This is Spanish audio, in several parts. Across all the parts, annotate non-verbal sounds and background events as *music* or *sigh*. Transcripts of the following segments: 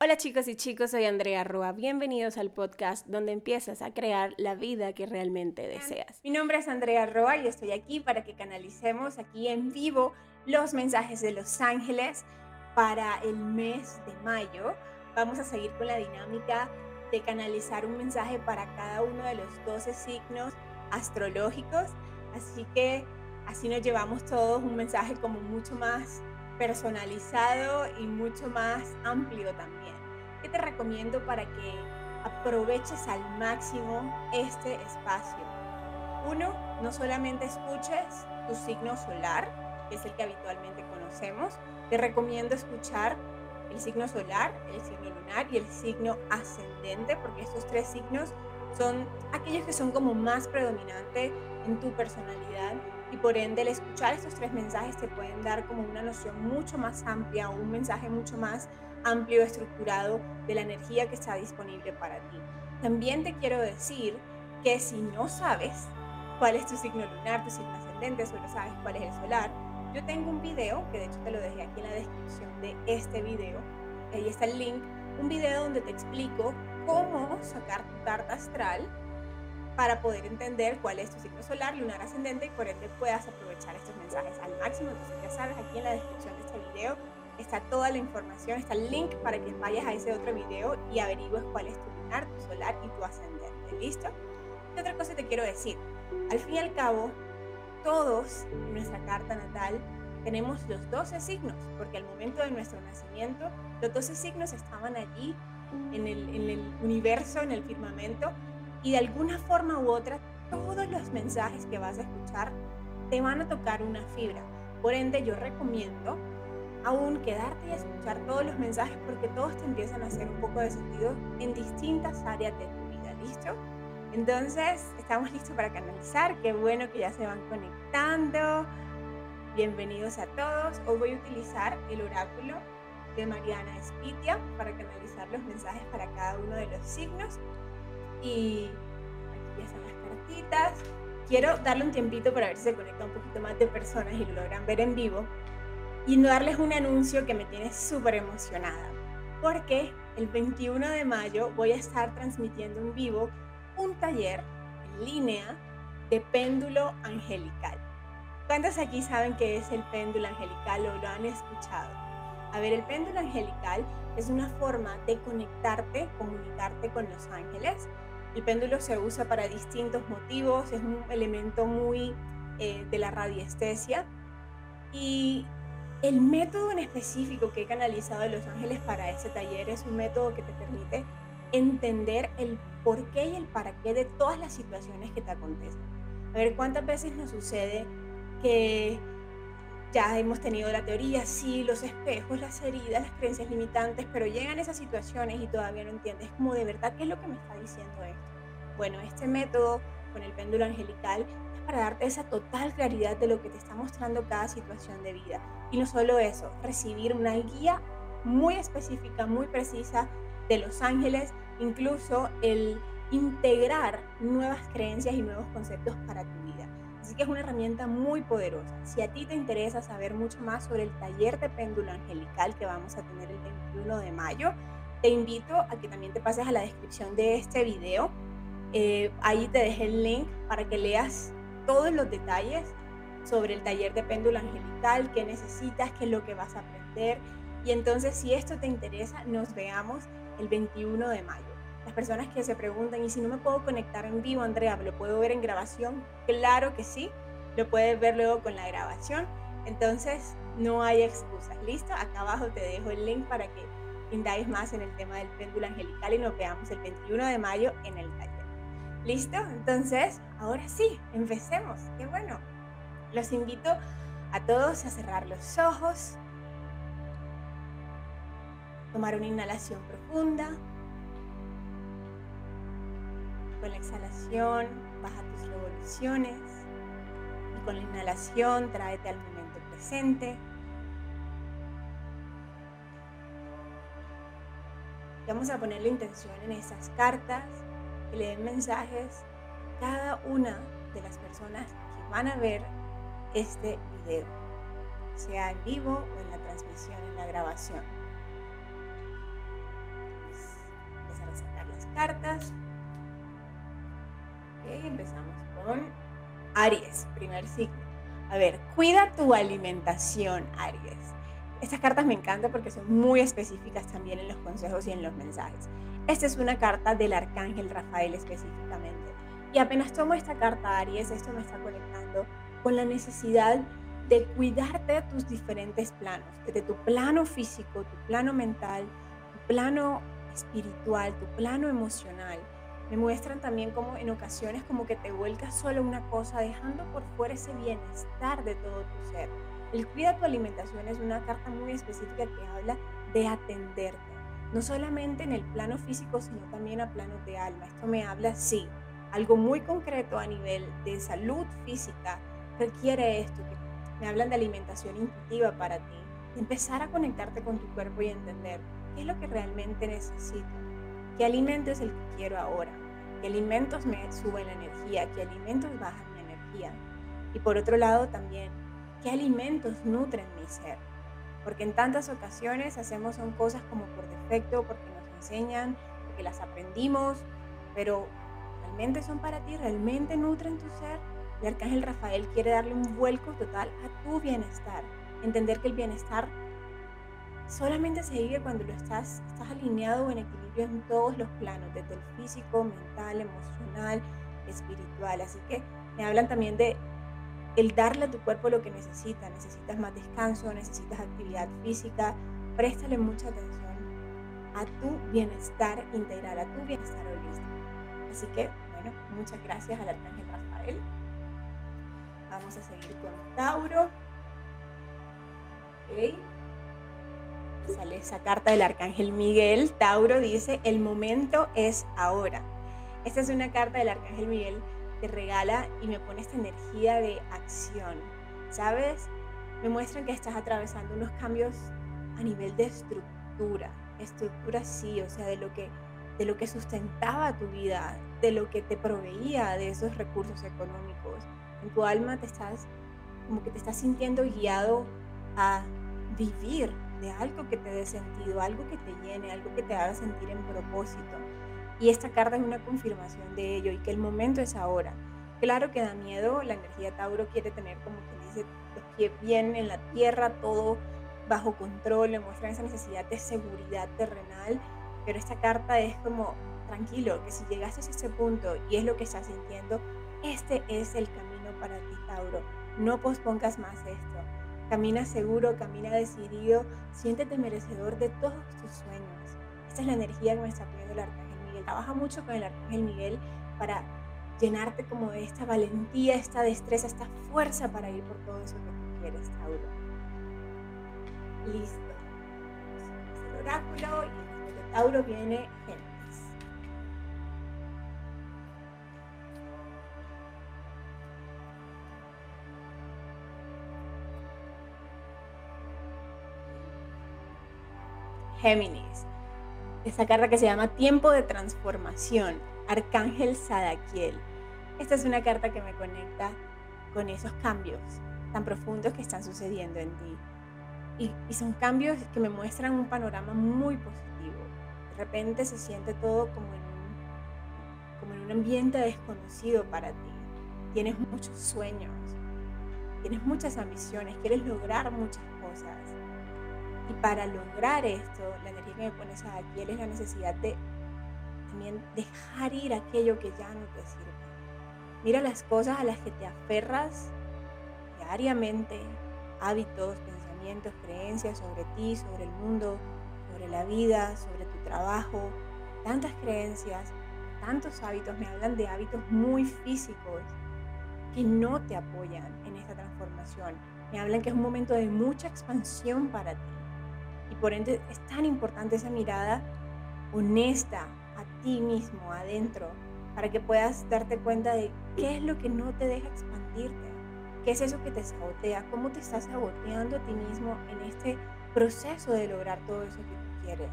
Hola chicos y chicos, soy Andrea Roa. Bienvenidos al podcast donde empiezas a crear la vida que realmente deseas. Mi nombre es Andrea Roa y estoy aquí para que canalicemos aquí en vivo los mensajes de los ángeles para el mes de mayo. Vamos a seguir con la dinámica de canalizar un mensaje para cada uno de los 12 signos astrológicos. Así que así nos llevamos todos un mensaje como mucho más personalizado y mucho más amplio también. ¿Qué te recomiendo para que aproveches al máximo este espacio? Uno, no solamente escuches tu signo solar, que es el que habitualmente conocemos, te recomiendo escuchar el signo solar, el signo lunar y el signo ascendente, porque estos tres signos son aquellos que son como más predominantes en tu personalidad y por ende el escuchar estos tres mensajes te pueden dar como una noción mucho más amplia un mensaje mucho más amplio, estructurado de la energía que está disponible para ti. También te quiero decir que si no sabes cuál es tu signo lunar, tu signo ascendente, solo sabes cuál es el solar, yo tengo un video, que de hecho te lo dejé aquí en la descripción de este video, ahí está el link, un video donde te explico cómo sacar tu carta astral para poder entender cuál es tu signo solar, lunar ascendente y por ende puedas aprovechar estos mensajes al máximo. Entonces ya sabes, aquí en la descripción de este video está toda la información, está el link para que vayas a ese otro video y averigües cuál es tu lunar, tu solar y tu ascendente. ¿Listo? Y otra cosa te quiero decir, al fin y al cabo, todos en nuestra carta natal tenemos los 12 signos, porque al momento de nuestro nacimiento, los 12 signos estaban allí en el, en el universo, en el firmamento, y de alguna forma u otra todos los mensajes que vas a escuchar te van a tocar una fibra. Por ende, yo recomiendo aún quedarte y escuchar todos los mensajes porque todos te empiezan a hacer un poco de sentido en distintas áreas de tu vida. ¿Listo? Entonces, estamos listos para canalizar. Qué bueno que ya se van conectando. Bienvenidos a todos. Hoy voy a utilizar el oráculo de Mariana Espitia para canalizar los mensajes para cada uno de los signos y aquí están las cartitas. Quiero darle un tiempito para ver si se conecta un poquito más de personas y lo logran ver en vivo. Y darles un anuncio que me tiene súper emocionada. Porque el 21 de mayo voy a estar transmitiendo en vivo un taller en línea de péndulo angelical. ¿Cuántos aquí saben qué es el péndulo angelical o lo han escuchado? A ver, el péndulo angelical es una forma de conectarte, comunicarte con los ángeles el péndulo se usa para distintos motivos, es un elemento muy eh, de la radiestesia. Y el método en específico que he canalizado de Los Ángeles para ese taller es un método que te permite entender el por qué y el para qué de todas las situaciones que te acontecen. A ver cuántas veces nos sucede que ya hemos tenido la teoría, sí, los espejos, las heridas, las creencias limitantes, pero llegan esas situaciones y todavía no entiendes como de verdad qué es lo que me está diciendo esto. Bueno, este método con el péndulo angelical es para darte esa total claridad de lo que te está mostrando cada situación de vida. Y no solo eso, recibir una guía muy específica, muy precisa de los ángeles, incluso el integrar nuevas creencias y nuevos conceptos para tu vida. Que es una herramienta muy poderosa. Si a ti te interesa saber mucho más sobre el taller de péndulo angelical que vamos a tener el 21 de mayo, te invito a que también te pases a la descripción de este video. Eh, ahí te dejé el link para que leas todos los detalles sobre el taller de péndulo angelical, qué necesitas, qué es lo que vas a aprender. Y entonces, si esto te interesa, nos veamos el 21 de mayo. Las personas que se preguntan, ¿y si no me puedo conectar en vivo, Andrea, lo puedo ver en grabación? Claro que sí, lo puedes ver luego con la grabación. Entonces, no hay excusas. ¿Listo? Acá abajo te dejo el link para que indagues más en el tema del péndulo angelical y nos veamos el 21 de mayo en el taller. ¿Listo? Entonces, ahora sí, empecemos. Qué bueno. Los invito a todos a cerrar los ojos, tomar una inhalación profunda, con la exhalación baja tus revoluciones y con la inhalación tráete al momento presente. Vamos a poner la intención en esas cartas que le den mensajes a cada una de las personas que van a ver este video, sea en vivo o en la transmisión, en la grabación. cartas. Empezamos con Aries, primer signo. A ver, cuida tu alimentación, Aries. Estas cartas me encantan porque son muy específicas también en los consejos y en los mensajes. Esta es una carta del arcángel Rafael específicamente. Y apenas tomo esta carta, Aries, esto me está conectando con la necesidad de cuidarte de tus diferentes planos, de tu plano físico, tu plano mental, tu plano espiritual, tu plano emocional. Me muestran también como en ocasiones como que te vuelcas solo una cosa, dejando por fuera ese bienestar de todo tu ser. El cuida tu alimentación es una carta muy específica que habla de atenderte, no solamente en el plano físico, sino también a plano de alma. Esto me habla, sí, algo muy concreto a nivel de salud física requiere esto, que me hablan de alimentación intuitiva para ti, empezar a conectarte con tu cuerpo y entender qué es lo que realmente necesito, qué alimento el que quiero ahora, qué alimentos me suben la energía, qué alimentos bajan mi energía. Y por otro lado también, qué alimentos nutren mi ser. Porque en tantas ocasiones hacemos son cosas como por defecto, porque nos enseñan, porque las aprendimos, pero realmente son para ti, realmente nutren tu ser el arcángel Rafael quiere darle un vuelco total a tu bienestar. Entender que el bienestar solamente se vive cuando lo estás, estás alineado o en equilibrio en todos los planos, desde el físico, mental, emocional, espiritual. Así que me hablan también de el darle a tu cuerpo lo que necesita. Necesitas más descanso, necesitas actividad física. Préstale mucha atención a tu bienestar integral, a tu bienestar holístico. Así que, bueno, muchas gracias al Arcángel Rafael. Vamos a seguir con Tauro. Sale esa carta del Arcángel Miguel. Tauro dice, el momento es ahora. Esta es una carta del Arcángel Miguel que regala y me pone esta energía de acción. ¿Sabes? Me muestran que estás atravesando unos cambios a nivel de estructura. Estructura sí, o sea, de lo que de lo que sustentaba tu vida, de lo que te proveía de esos recursos económicos, en tu alma te estás, como que te estás sintiendo guiado a vivir de algo que te dé sentido, algo que te llene, algo que te haga sentir en propósito. Y esta carta es una confirmación de ello y que el momento es ahora. Claro que da miedo, la energía Tauro quiere tener como que dice los pies bien en la tierra, todo bajo control, le muestran esa necesidad de seguridad terrenal, pero esta carta es como tranquilo, que si llegaste a ese punto y es lo que estás sintiendo, este es el camino para ti, Tauro. No pospongas más esto. Camina seguro, camina decidido, siéntete merecedor de todos tus sueños. Esta es la energía que me está pidiendo el Arcángel Miguel. Trabaja mucho con el Arcángel Miguel para llenarte como de esta valentía, esta destreza, esta fuerza para ir por todo eso que tú quieres, Tauro. Listo. El oráculo y de Tauro viene Géminis. Esta carta que se llama Tiempo de Transformación, Arcángel Sadaquiel. Esta es una carta que me conecta con esos cambios tan profundos que están sucediendo en ti. Y, son cambios que me muestran un panorama muy positivo. De repente se siente todo como en un, como en un ambiente desconocido para ti. Tienes muchos sueños, tienes muchas ambiciones, quieres lograr muchas cosas y para lograr esto, la energía que me pones aquí es la necesidad de también dejar ir aquello que ya no te sirve. Mira las cosas a las que te aferras diariamente, hábitos, pensamientos, creencias sobre ti, sobre el mundo, sobre la vida, sobre tu trabajo, tantas creencias, tantos hábitos, me hablan de hábitos muy físicos que no te apoyan en esta transformación. Me hablan que es un momento de mucha expansión para ti por ende es tan importante esa mirada honesta a ti mismo, adentro, para que puedas darte cuenta de qué es lo que no te deja expandirte, qué es eso que te sabotea, cómo te estás saboteando a ti mismo en este proceso de lograr todo eso que tú quieres.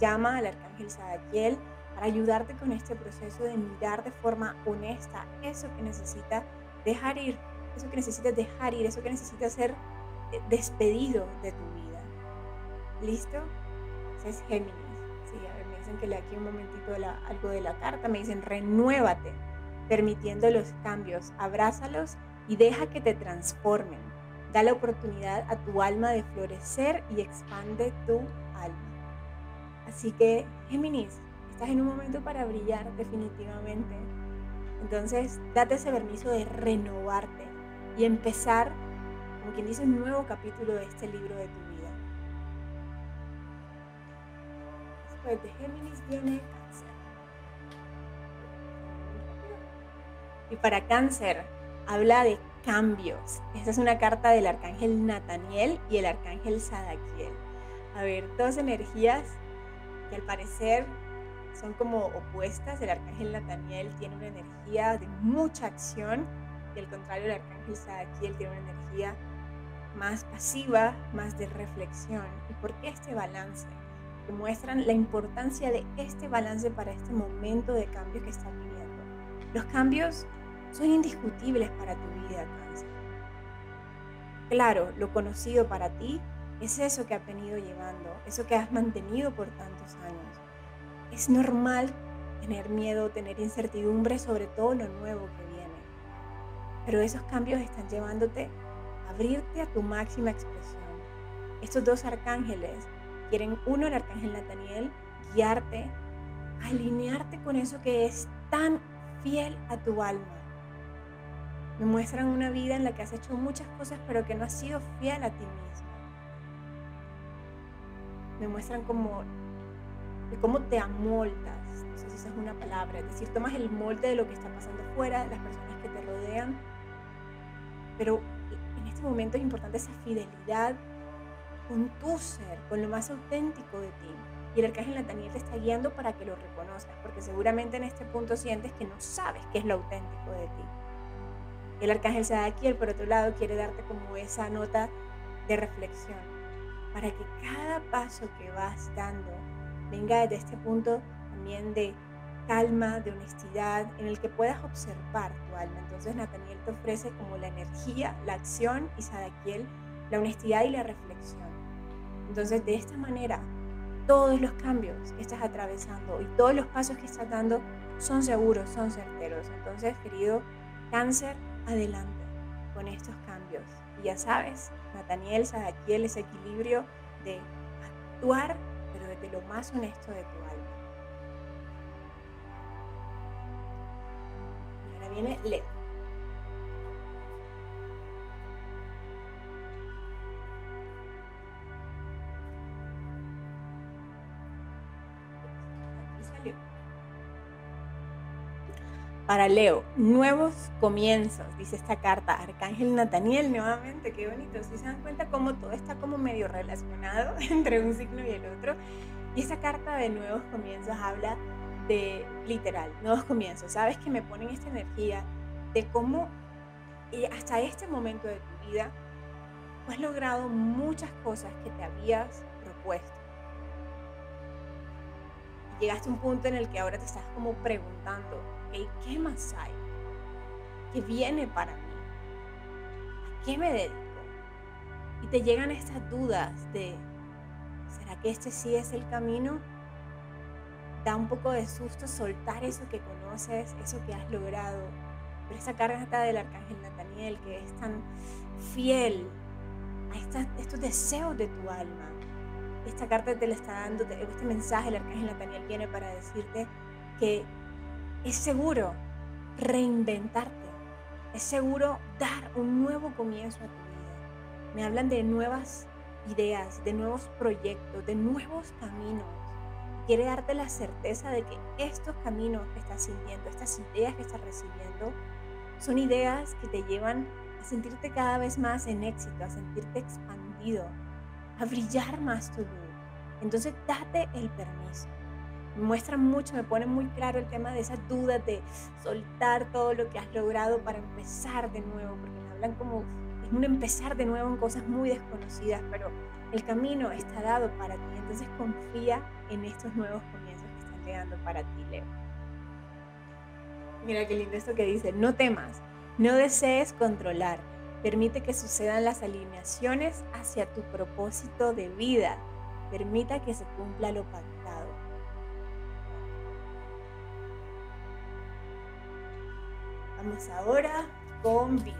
Llama al arcángel Sadaquiel para ayudarte con este proceso de mirar de forma honesta eso que necesita dejar ir, eso que necesitas dejar ir, eso que necesitas ser eh, despedido de tu vida. ¿Listo? Ese es Géminis. Sí, a ver, me dice dicen que lea aquí un momentito algo de la carta, me dicen renuévate, permitiendo los cambios, abrázalos y deja que te transformen. Da la oportunidad a tu alma de florecer y expande tu alma. Así que, Géminis, estás en un momento para brillar definitivamente. Entonces, date ese permiso de renovarte y empezar, como quien dice, un nuevo capítulo de este libro de tu vida. Después de Géminis viene Cáncer. Y para Cáncer habla de cambios. Esta es una carta del arcángel Nataniel y el arcángel Sadaquiel. A ver, dos energías que al parecer son como opuestas. El arcángel Nataniel tiene una energía de mucha acción y al contrario el arcángel Sadaquiel tiene una energía más pasiva, más de reflexión. ¿Y por qué este balance? Que muestran la importancia de este balance para este momento de cambio que está viviendo. Los cambios son indiscutibles para tu vida, cáncer. Claro, lo conocido para ti es eso que has venido llevando, eso que has mantenido por tantos años. Es normal tener miedo, tener incertidumbre sobre todo lo nuevo que viene. Pero esos cambios están llevándote a abrirte a tu máxima expresión. Estos dos arcángeles quieren, uno, el arcángel Nataniel, guiarte, alinearte con eso que es tan fiel a tu alma me muestran una vida en la que has hecho muchas cosas pero que no has sido fiel a ti mismo. Me muestran como cómo te amoldas, no sé si esa es una palabra, es decir, tomas el molde de lo que está pasando fuera, de las personas que te rodean, pero en este momento es importante esa fidelidad con tu ser, con lo más auténtico de ti. Y el arcángel Nataniel te está guiando para que lo reconozcas, porque seguramente en este punto sientes que no sabes qué es lo auténtico de ti. El arcángel Sadaquiel, por otro lado, quiere darte como esa nota de reflexión para que cada paso que vas dando venga desde este punto también de calma, de honestidad, en el que puedas observar tu alma. Entonces Nathaniel te ofrece como la energía, la acción y Sadaquiel la honestidad y la reflexión. Entonces de esta manera todos los cambios que estás atravesando y todos los pasos que estás dando son seguros, son certeros. Entonces, querido cáncer, adelante con estos cambios. Y ya sabes, Nathaniel, Sadaquiel, ese equilibrio de actuar, pero desde lo más honesto de tu alma. Y ahora viene Leo. Para Leo, nuevos comienzos, dice esta carta, Arcángel Nataniel nuevamente, qué bonito, si se dan cuenta cómo todo está como medio relacionado *laughs* entre un signo y el otro. Y esta carta de nuevos comienzos habla de literal, nuevos comienzos, sabes que me ponen esta energía de cómo hasta este momento de tu vida has logrado muchas cosas que te habías propuesto. llegaste a un punto en el que ahora te estás como preguntando, ¿qué más hay? ¿Qué viene para mí? ¿A qué me dedico? Y te llegan estas dudas de, ¿será que este sí es el camino? Da un poco de susto soltar eso que conoces, eso que has logrado. Pero esa carta del arcángel Nathaniel que es tan fiel a estos deseos de tu alma. Esta carta te la está dando, este mensaje el arcángel Nathaniel viene para decirte que es seguro reinventarte, es seguro dar un nuevo comienzo a tu vida. Me hablan de nuevas ideas, de nuevos proyectos, de nuevos caminos. Quiere darte la certeza de que estos caminos que estás sintiendo, estas ideas que estás recibiendo, son ideas que te llevan a sentirte cada vez más en éxito, a sentirte expandido, a brillar más tu luz. Entonces date el permiso muestran mucho, me pone muy claro el tema de esas dudas de soltar todo lo que has logrado para empezar de nuevo, porque me hablan como es un empezar de nuevo en cosas muy desconocidas, pero el camino está dado para ti, entonces confía en estos nuevos comienzos que están llegando para ti, Leo. Mira qué lindo esto que dice, no temas, no desees controlar, permite que sucedan las alineaciones hacia tu propósito de vida, permita que se cumpla lo pactado Ahora con Virgo.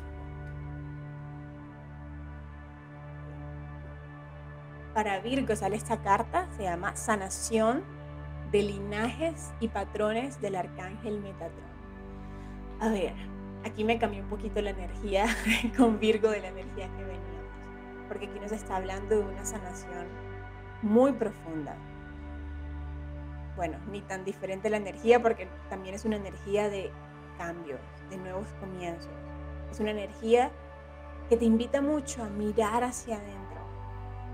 Para Virgo sale esta carta, se llama Sanación de linajes y patrones del arcángel Metatron. A ver, aquí me cambió un poquito la energía *laughs* con Virgo de la energía que veníamos, porque aquí nos está hablando de una sanación muy profunda. Bueno, ni tan diferente la energía porque también es una energía de cambios, de nuevos comienzos. Es una energía que te invita mucho a mirar hacia adentro,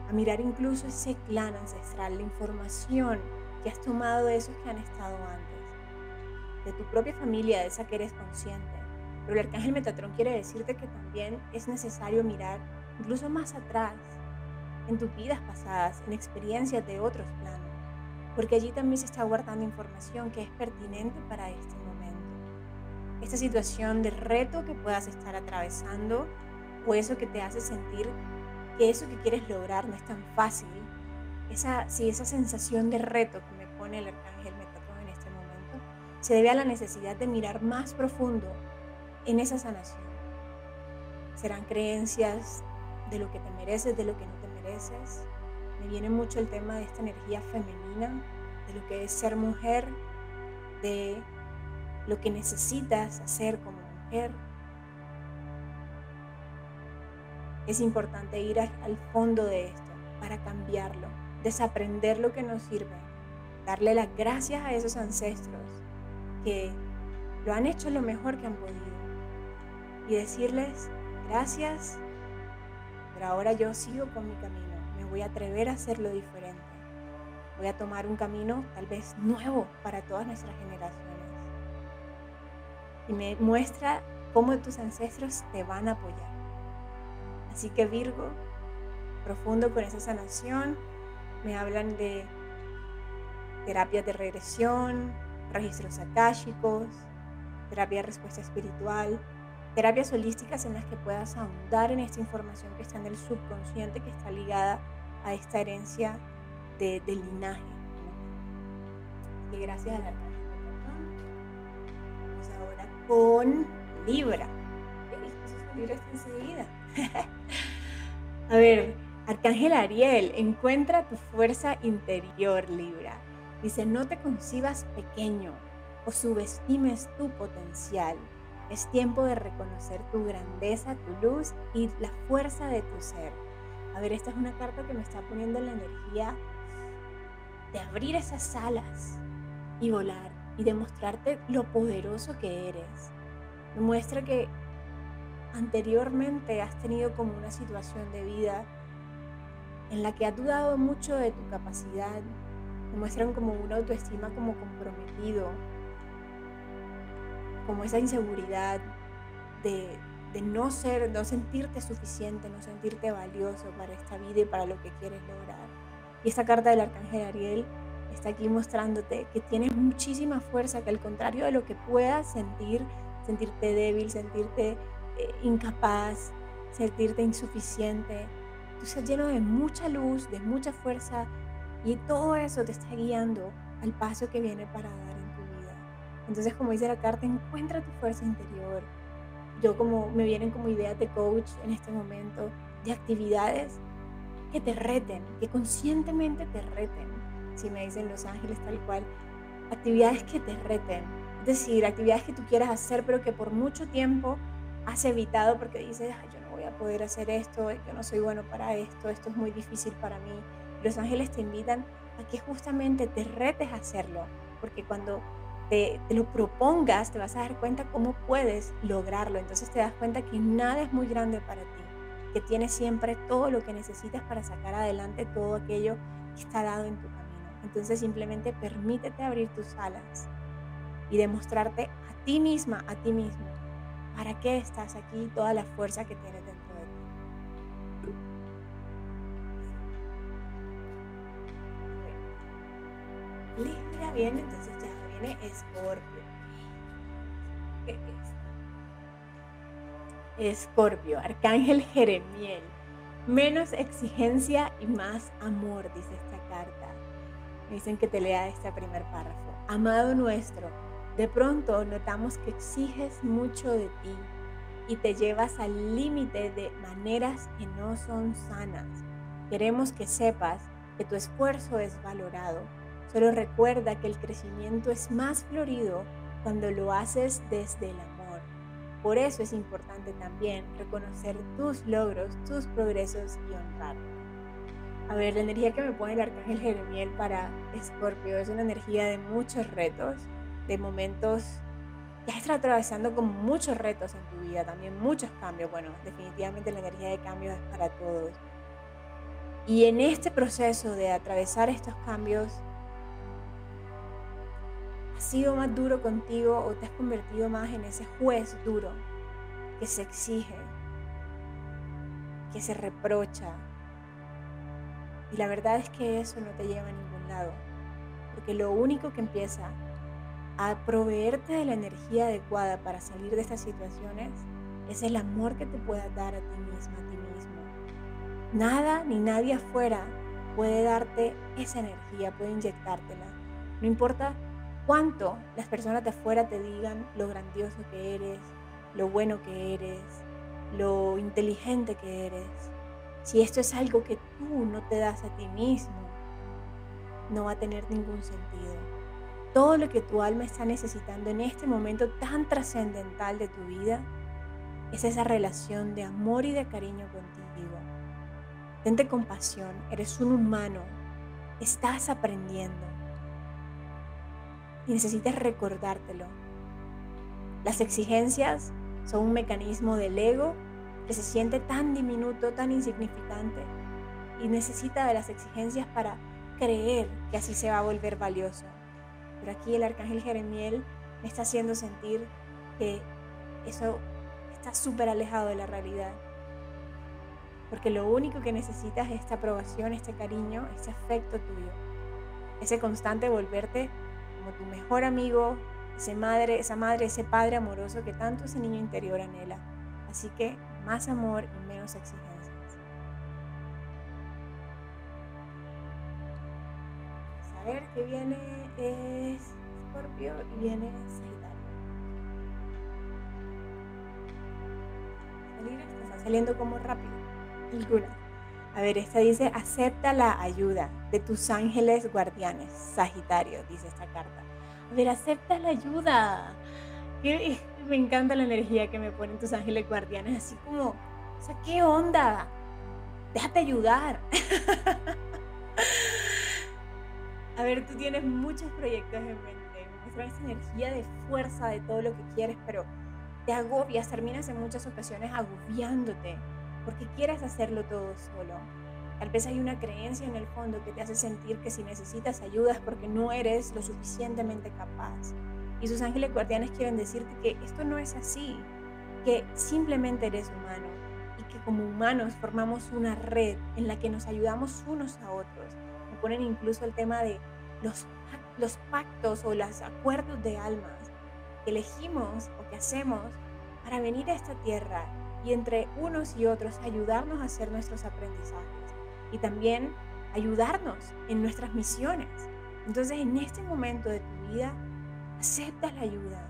a mirar incluso ese clan ancestral, la información que has tomado de esos que han estado antes, de tu propia familia, de esa que eres consciente. Pero el arcángel Metatrón quiere decirte que también es necesario mirar incluso más atrás, en tus vidas pasadas, en experiencias de otros planos, porque allí también se está guardando información que es pertinente para este. Esta situación de reto que puedas estar atravesando o eso que te hace sentir que eso que quieres lograr no es tan fácil esa, si esa sensación de reto que me pone el arcángel Metatron en este momento se debe a la necesidad de mirar más profundo en esa sanación. Serán creencias de lo que te mereces, de lo que no te mereces. Me viene mucho el tema de esta energía femenina, de lo que es ser mujer, de lo que necesitas hacer como mujer. Es importante ir al fondo de esto para cambiarlo, desaprender lo que nos sirve, darle las gracias a esos ancestros que lo han hecho lo mejor que han podido y decirles gracias, pero ahora yo sigo con mi camino, me voy a atrever a hacerlo diferente, voy a tomar un camino tal vez nuevo para todas nuestras generaciones y me muestra cómo tus ancestros te van a apoyar. Así que Virgo, profundo con esa sanación, me hablan de terapias de regresión, registros akáshicos, terapia de respuesta espiritual, terapias holísticas en las que puedas ahondar en esta información que está en el subconsciente, que está ligada a esta herencia de, linaje. Y gracias a la con Libra. Libra está enseguida. *laughs* a ver, Arcángel Ariel, encuentra tu fuerza interior, Libra. Dice, no te concibas pequeño o subestimes tu potencial. Es tiempo de reconocer tu grandeza, tu luz y la fuerza de tu ser. A ver, esta es una carta que me está poniendo la energía de abrir esas alas y volar y demostrarte lo poderoso que eres. Demuestra que anteriormente has tenido como una situación de vida en la que has dudado mucho de tu capacidad, muestran como una autoestima como comprometido, como esa inseguridad de, de, no ser, no sentirte suficiente, no sentirte valioso para esta vida y para lo que quieres lograr. Y esta carta del arcángel Ariel está aquí mostrándote que tienes muchísima fuerza, que al contrario de lo que puedas sentir, sentirte débil, sentirte eh, incapaz, sentirte insuficiente, tú estás lleno de mucha luz, de mucha fuerza y todo eso te está guiando al paso que viene para dar en tu vida. Entonces, como dice la carta, encuentra tu fuerza interior. Yo como me vienen como ideas de coach en este momento, de actividades que te reten, que conscientemente te reten. Si me dicen Los Ángeles tal cual, actividades que te reten. Es decir, actividades que tú quieras hacer, pero que por mucho tiempo has evitado porque dices, yo voy a poder hacer esto, yo no soy bueno para esto, esto es muy difícil para mí. Los ángeles te invitan a que justamente te retes a hacerlo, porque cuando te, te, lo propongas te vas a dar cuenta cómo puedes lograrlo. Entonces te das cuenta que nada es muy grande para ti, que tienes siempre todo lo que necesitas para sacar adelante todo aquello que está dado en tu. Entonces simplemente permítete abrir tus alas y demostrarte a ti misma, a ti mismo, para qué estás aquí, toda la fuerza que tienes dentro de ti. Libra viene, entonces ya viene Escorpio. ¿Qué es? Escorpio, Arcángel Jeremiel. Menos exigencia y más amor, dice carta. Me dicen que te lea este primer párrafo. Amado nuestro, De pronto notamos que exiges mucho de ti y te llevas al límite de maneras que no son sanas. Queremos que sepas que tu esfuerzo es valorado. Solo recuerda que el crecimiento es más florido cuando lo haces desde el amor. Por eso es importante también reconocer tus logros, tus progresos y honrarlos. A ver, la energía que me pone el arcángel Jeremiel para Escorpio es una energía de muchos retos, de momentos ya estás atravesando con muchos retos en tu vida, también muchos cambios. Bueno, definitivamente la energía de cambio es para todos. Y en este proceso de atravesar estos cambios, ¿has sido más duro contigo o te has convertido más en ese juez duro que se exige, que se reprocha? Y la verdad es que eso no te lleva a ningún lado, porque lo único que empieza a proveerte de la energía adecuada para salir de estas situaciones es el amor que te pueda dar a ti misma, a ti mismo. Nada ni nadie afuera puede darte esa energía, puede inyectártela. No importa cuánto las personas de afuera te digan lo grandioso que eres, lo bueno que eres, lo inteligente que eres. Si esto es algo que tú no te das a ti mismo, no va a tener ningún sentido todo lo que tu alma está necesitando en este momento tan trascendental de tu vida es esa relación de amor y de cariño contigo. Tente compasión, eres un humano, estás aprendiendo y necesitas recordártelo. Las exigencias son un mecanismo del ego que se siente tan diminuto, tan insignificante y necesita de las exigencias para creer que así se va a volver valioso. Pero aquí el arcángel Jeremiel me está haciendo sentir que eso está súper alejado de la realidad. Porque lo único que necesitas es esta aprobación, este cariño, este afecto tuyo. Ese constante volverte como tu mejor amigo, ese madre, esa madre, ese padre amoroso que tanto ese niño interior anhela. Así que más amor y menos exigencias. a ver qué viene es Scorpio y viene Sagitario. Salir, está saliendo como rápido. Alguna. A ver, esta dice, acepta la ayuda de tus ángeles guardianes. Sagitario, dice esta carta. A ver, acepta la ayuda. Me encanta la energía que me ponen tus ángeles guardianes, así como, o sea, ¿qué onda? Déjate ayudar. *laughs* A ver, tú tienes muchos proyectos en mente, muestras esa energía de fuerza de todo lo que quieres, pero te agobias, terminas en muchas ocasiones agobiándote porque quieres hacerlo todo solo. Tal vez hay una creencia en el fondo que te hace sentir que si necesitas ayuda es porque no eres lo suficientemente capaz. Y sus ángeles guardianes quieren decirte que esto no es así, que simplemente eres humano y que como humanos formamos una red en la que nos ayudamos unos a otros ponen incluso el tema de los, los pactos o los acuerdos de almas que elegimos o que hacemos para venir a esta tierra y entre unos y otros ayudarnos a hacer nuestros aprendizajes y también ayudarnos en nuestras misiones. Entonces en este momento de tu vida, acepta la ayuda.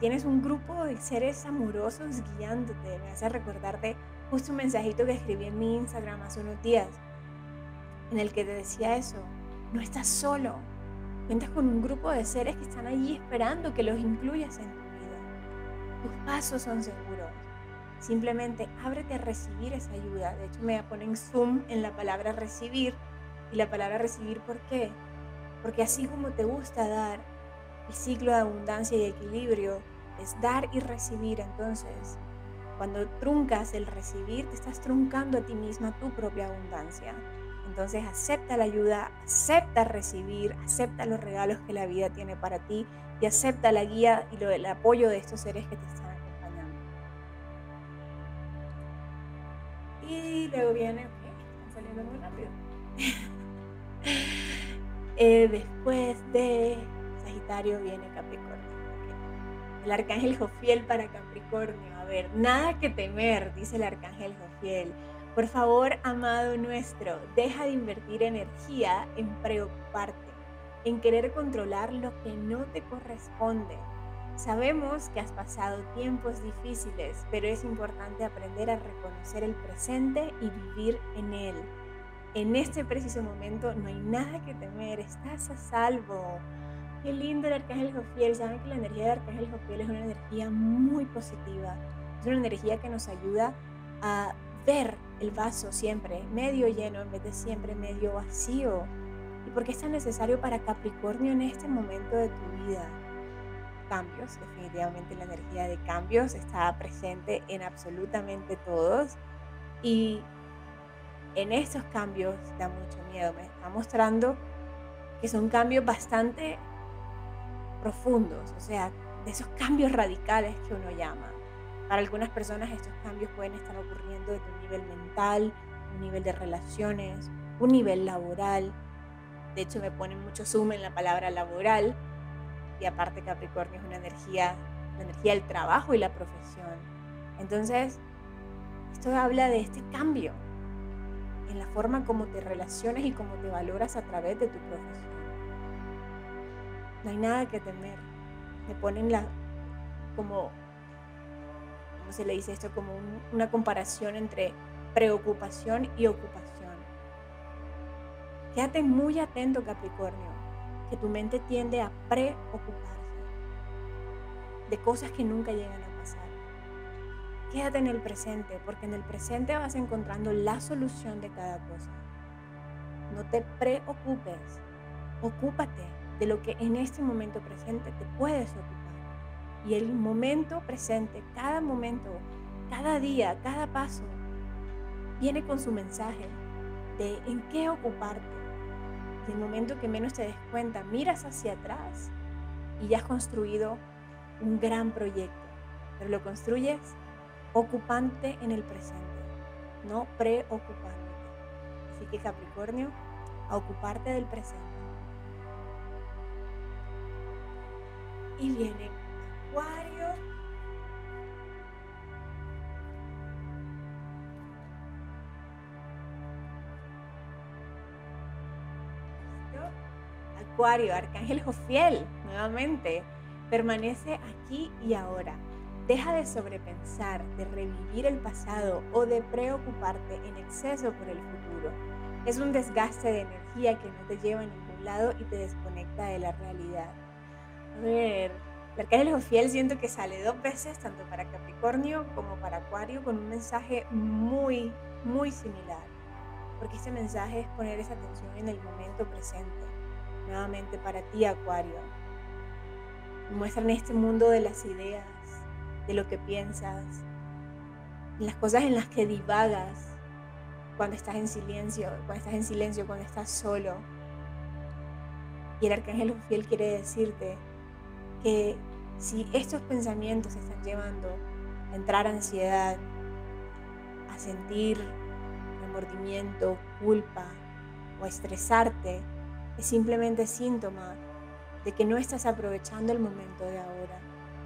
Tienes un grupo de seres amorosos guiándote. Me hace recordarte justo un mensajito que escribí en mi Instagram hace unos días en el que te decía eso. No estás solo. Cuentas con un grupo de seres que están allí esperando que los incluyas en tu vida. Tus pasos son seguros. Simplemente ábrete a recibir esa ayuda. De hecho, me ponen zoom en la palabra recibir. Y la palabra recibir, ¿por qué? Porque así como te gusta dar, el ciclo de abundancia y equilibrio es dar y recibir. Entonces, cuando truncas el recibir, te estás truncando a ti misma tu propia abundancia. Entonces acepta la ayuda, acepta recibir, acepta los regalos que la vida tiene para ti y acepta la guía y el apoyo de estos seres que te están acompañando. Y luego viene, están saliendo muy rápido. *laughs* Eh, después de Sagitario viene Capricornio. El arcángel Jofiel para Capricornio. A ver, nada que temer, dice el arcángel Jofiel por favor, amado nuestro, deja de invertir energía en preocuparte. en querer controlar lo que no te corresponde. Sabemos que has pasado tiempos difíciles, pero es importante aprender a reconocer el presente y vivir en él. En este preciso momento no hay nada que temer, estás a salvo. Qué lindo el Arcángel Jofiel. Saben que la energía del Arcángel Jofiel es una energía muy positiva. Es una energía que nos ayuda a ver el vaso siempre medio lleno en vez de siempre medio vacío. ¿Y por qué es tan necesario para Capricornio en este momento de tu vida? Cambios, definitivamente la energía de cambios está presente en absolutamente todos. Y en estos cambios da mucho miedo. Me está mostrando que son cambios bastante profundos, o sea, de esos cambios radicales que uno llama. Para algunas personas estos cambios pueden estar ocurriendo desde un nivel mental, un nivel de relaciones, un nivel laboral. De hecho, me ponen mucho zoom en la palabra laboral. Y aparte Capricornio es una energía, la energía del trabajo y la profesión. Entonces, esto habla de este cambio en la forma como te relacionas y cómo te valoras a través de tu profesión. No hay nada que temer. Me ponen la, como se le dice esto? Como una comparación entre preocupación y ocupación. Quédate muy atento, Capricornio, que tu mente tiende a preocuparse de cosas que nunca llegan a pasar. Quédate en el presente, porque en el presente vas encontrando la solución de cada cosa. No te preocupes, ocúpate de lo que en este momento presente te puedes ocupar. Y el momento presente, cada momento, cada día, cada paso, viene con su mensaje de en qué ocuparte. Y el momento que menos te des cuenta, miras hacia atrás y ya has construido un gran proyecto. Pero lo construyes ocupante en el presente, no preocupándote. Así que Capricornio, a ocuparte del presente. Y viene Acuario. Acuario, Arcángel Jofiel, nuevamente, permanece aquí y ahora. Deja de sobrepensar, de revivir el pasado o de preocuparte en exceso por el futuro. Es un desgaste de energía que no te lleva a ningún lado y te desconecta de la realidad. A ver, el arcángel Jofiel siento que sale dos veces, tanto para Capricornio como para Acuario, con un mensaje muy, muy similar. Porque este mensaje es poner esa atención en el momento presente. Nuevamente para ti, Acuario. Muestran este mundo de las ideas, de lo que piensas, las cosas en las que divagas cuando estás en silencio, cuando estás en silencio, cuando estás solo. Y el arcángel Jofiel quiere decirte que si estos pensamientos están llevando a entrar ansiedad, a sentir remordimiento, culpa o a estresarte, es simplemente síntoma de que no estás aprovechando el momento de ahora.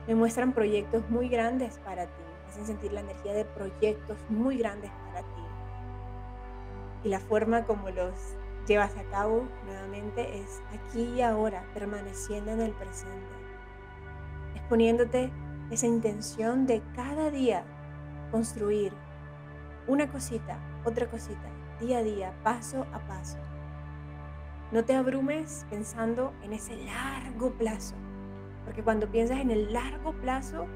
Me muestran proyectos muy grandes para ti, me hacen sentir la energía de proyectos muy grandes para ti. Y la forma como los llevas a cabo nuevamente es aquí y ahora, permaneciendo en el presente poniéndote esa intención de cada día construir una cosita, otra cosita, día a día, paso a paso. No te abrumes pensando en ese largo plazo, porque cuando piensas en el largo plazo,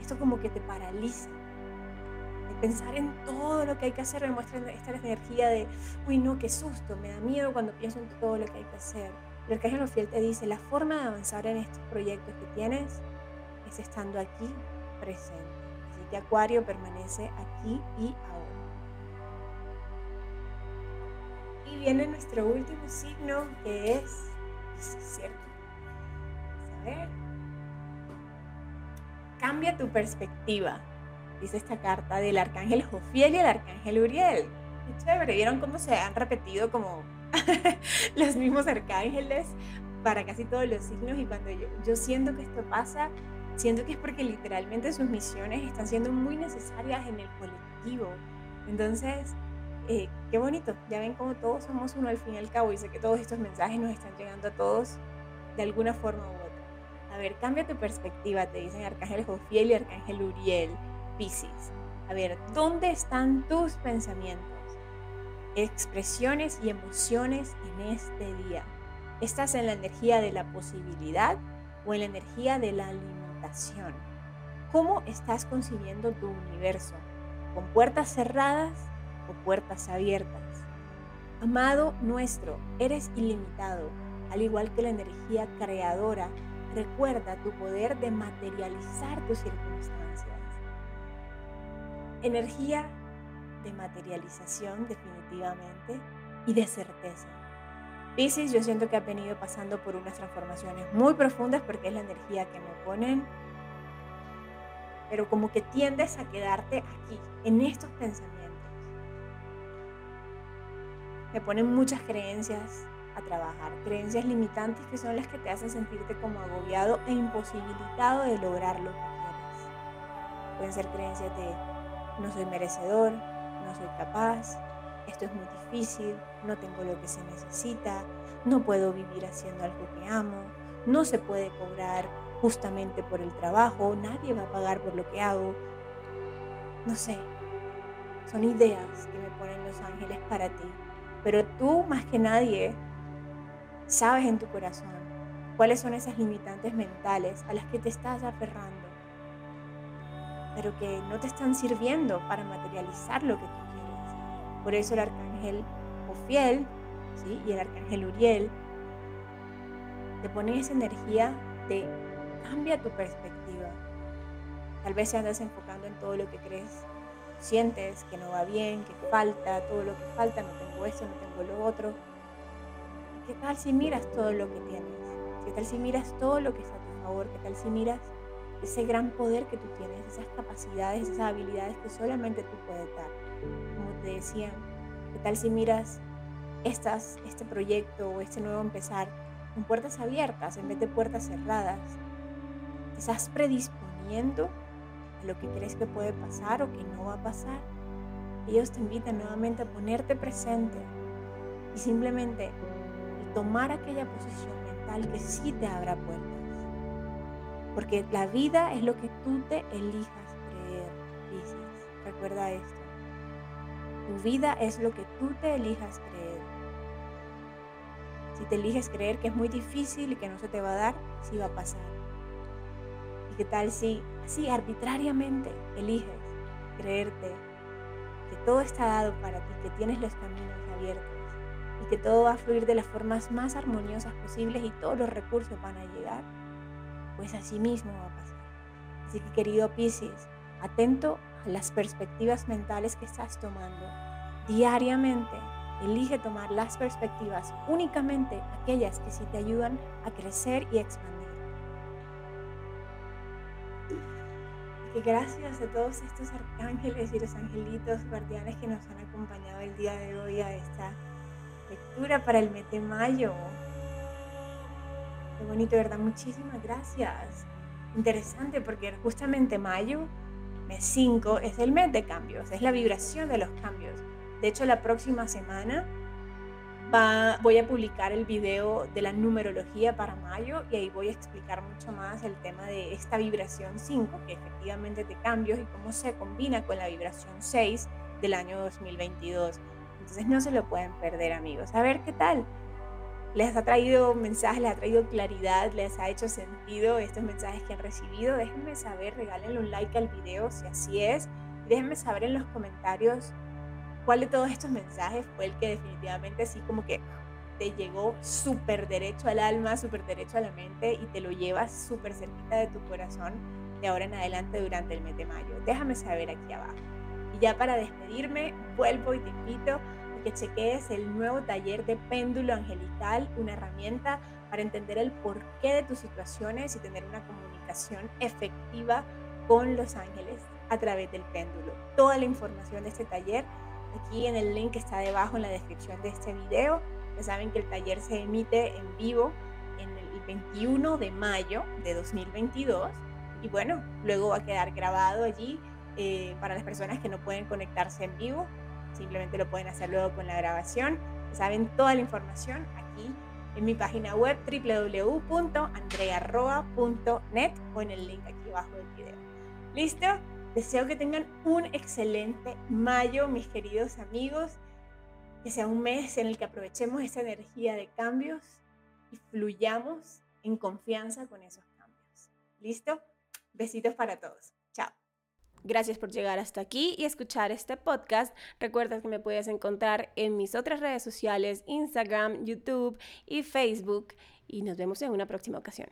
esto como que te paraliza. De pensar en todo lo que hay que hacer me muestra esta energía de, uy no, qué susto, me da miedo cuando pienso en todo lo que hay que hacer. Pero el Ángel Fiel te dice, la forma de avanzar en estos proyectos que tienes es estando aquí presente. Así que Acuario permanece aquí y ahora. Y viene nuestro último signo que es, cierto, a ver, cambia tu perspectiva, dice esta carta del arcángel Jofiel y el arcángel Uriel. Qué chévere, vieron cómo se han repetido como *laughs* los mismos arcángeles para casi todos los signos y cuando yo, yo siento que esto pasa, siento que es porque literalmente sus misiones están siendo muy necesarias en el colectivo. Entonces, eh, qué bonito. Ya ven cómo todos somos uno al fin y al cabo. Y sé que todos estos mensajes nos están llegando a todos de alguna forma u otra. A ver, cambia tu perspectiva, te dicen Arcángel Jofiel y Arcángel Uriel, Piscis. A ver, ¿dónde están tus pensamientos, expresiones y emociones en este día? ¿Estás en la energía de la posibilidad o en la energía de la limitación? ¿Cómo estás concibiendo tu universo? ¿Con puertas cerradas o puertas abiertas? Amado nuestro, eres ilimitado, al igual que la energía creadora. Recuerda tu poder de materializar tus circunstancias. Energía de materialización definitivamente y de certeza. Pisces yo siento que ha venido pasando por unas transformaciones muy profundas porque es la energía que me ponen, pero como que tiendes a quedarte aquí, en estos pensamientos. Me ponen muchas creencias a trabajar, creencias limitantes que son las que te hacen sentirte como agobiado e imposibilitado de lograr lo que quieres. Pueden ser creencias de no soy merecedor, no soy capaz, esto es muy difícil, no tengo lo que se necesita, no puedo vivir haciendo algo que amo, no se puede cobrar justamente por el trabajo, nadie va a pagar por lo que hago. No sé, son ideas que me ponen los ángeles para ti, pero tú más que nadie sabes en tu corazón cuáles son esas limitantes mentales a las que te estás aferrando, pero que no te están sirviendo para materializar lo que tú por eso el arcángel Ofiel y el arcángel Uriel te ponen esa energía de cambia tu perspectiva. Tal vez se andas enfocando en todo lo que crees, sientes que no va bien, que falta, todo lo que falta, no tengo esto, no tengo lo otro. ¿Qué tal si miras todo lo que tienes? ¿Qué tal si miras todo lo que está a tu favor? ¿Qué tal si miras ese gran poder que tú tienes, esas capacidades, esas habilidades que solamente tú puedes dar? Te decían, ¿qué tal si miras este proyecto o este nuevo empezar con puertas abiertas en vez de puertas cerradas? ¿Te estás predisponiendo a lo que crees que puede pasar o que no va a pasar? Ellos te invitan nuevamente a ponerte presente y simplemente tomar aquella posición mental que sí te abra puertas. Porque la vida es lo que tú te elijas creer, dices. Recuerda esto. Tu vida es lo que tú te elijas creer. Si te eliges creer que es muy difícil y que no se te va a dar, sí va a pasar. ¿Y qué tal si así arbitrariamente eliges creerte que todo está dado para ti, que tienes los caminos abiertos y que todo va a fluir de las formas más armoniosas posibles y todos los recursos van a llegar? Pues así mismo va a pasar. Así que querido Pisces, atento las perspectivas mentales que estás tomando. Diariamente, elige tomar las perspectivas, únicamente aquellas que sí te ayudan a crecer y expandir. Y gracias a todos estos arcángeles y los angelitos guardianes que nos han acompañado el día de hoy a esta lectura para el mes de mayo. Qué bonito, ¿verdad? Muchísimas gracias. Interesante porque justamente mayo mes 5 es el mes de cambios, es la vibración de los cambios. De hecho, la próxima semana va, voy a publicar el video de la numerología para mayo y ahí voy a explicar mucho más el tema de esta vibración 5, que efectivamente de cambios y cómo se combina con la vibración 6 del año 2022. Entonces no se lo pueden perder amigos. A ver qué tal les ha traído mensajes, les ha traído claridad, les ha hecho sentido estos mensajes que han recibido. Déjenme saber, regálenle un like al video si así es. déjenme saber en los comentarios cuál de todos estos mensajes fue el que definitivamente así como que te llegó súper derecho al alma, súper derecho a la mente y te lo llevas súper cerquita de tu corazón de ahora en adelante durante el mes de mayo. Déjame saber aquí abajo. Y ya para despedirme, vuelvo y te invito que chequees el nuevo taller de péndulo angelical, una herramienta para entender el porqué de tus situaciones y tener una comunicación efectiva con los ángeles a través del péndulo. Toda la información de este taller aquí en el link que está debajo en la descripción de este video. Ya saben que el taller se emite en vivo en el 21 de mayo de 2022 y bueno, luego va a quedar grabado allí eh, para las personas que no pueden conectarse en vivo simplemente lo pueden hacer luego con la grabación. Saben toda la información aquí en mi página web www.andrearroa.net o en el link aquí abajo del video. ¿Listo? Deseo que tengan un excelente mayo, mis queridos amigos. Que sea un mes en el que aprovechemos esa energía de cambios y fluyamos en confianza con esos cambios. ¿Listo? Besitos para todos. Gracias por llegar hasta aquí y escuchar este podcast. Recuerda que me puedes encontrar en mis otras redes sociales, Instagram, YouTube y Facebook. Y nos vemos en una próxima ocasión.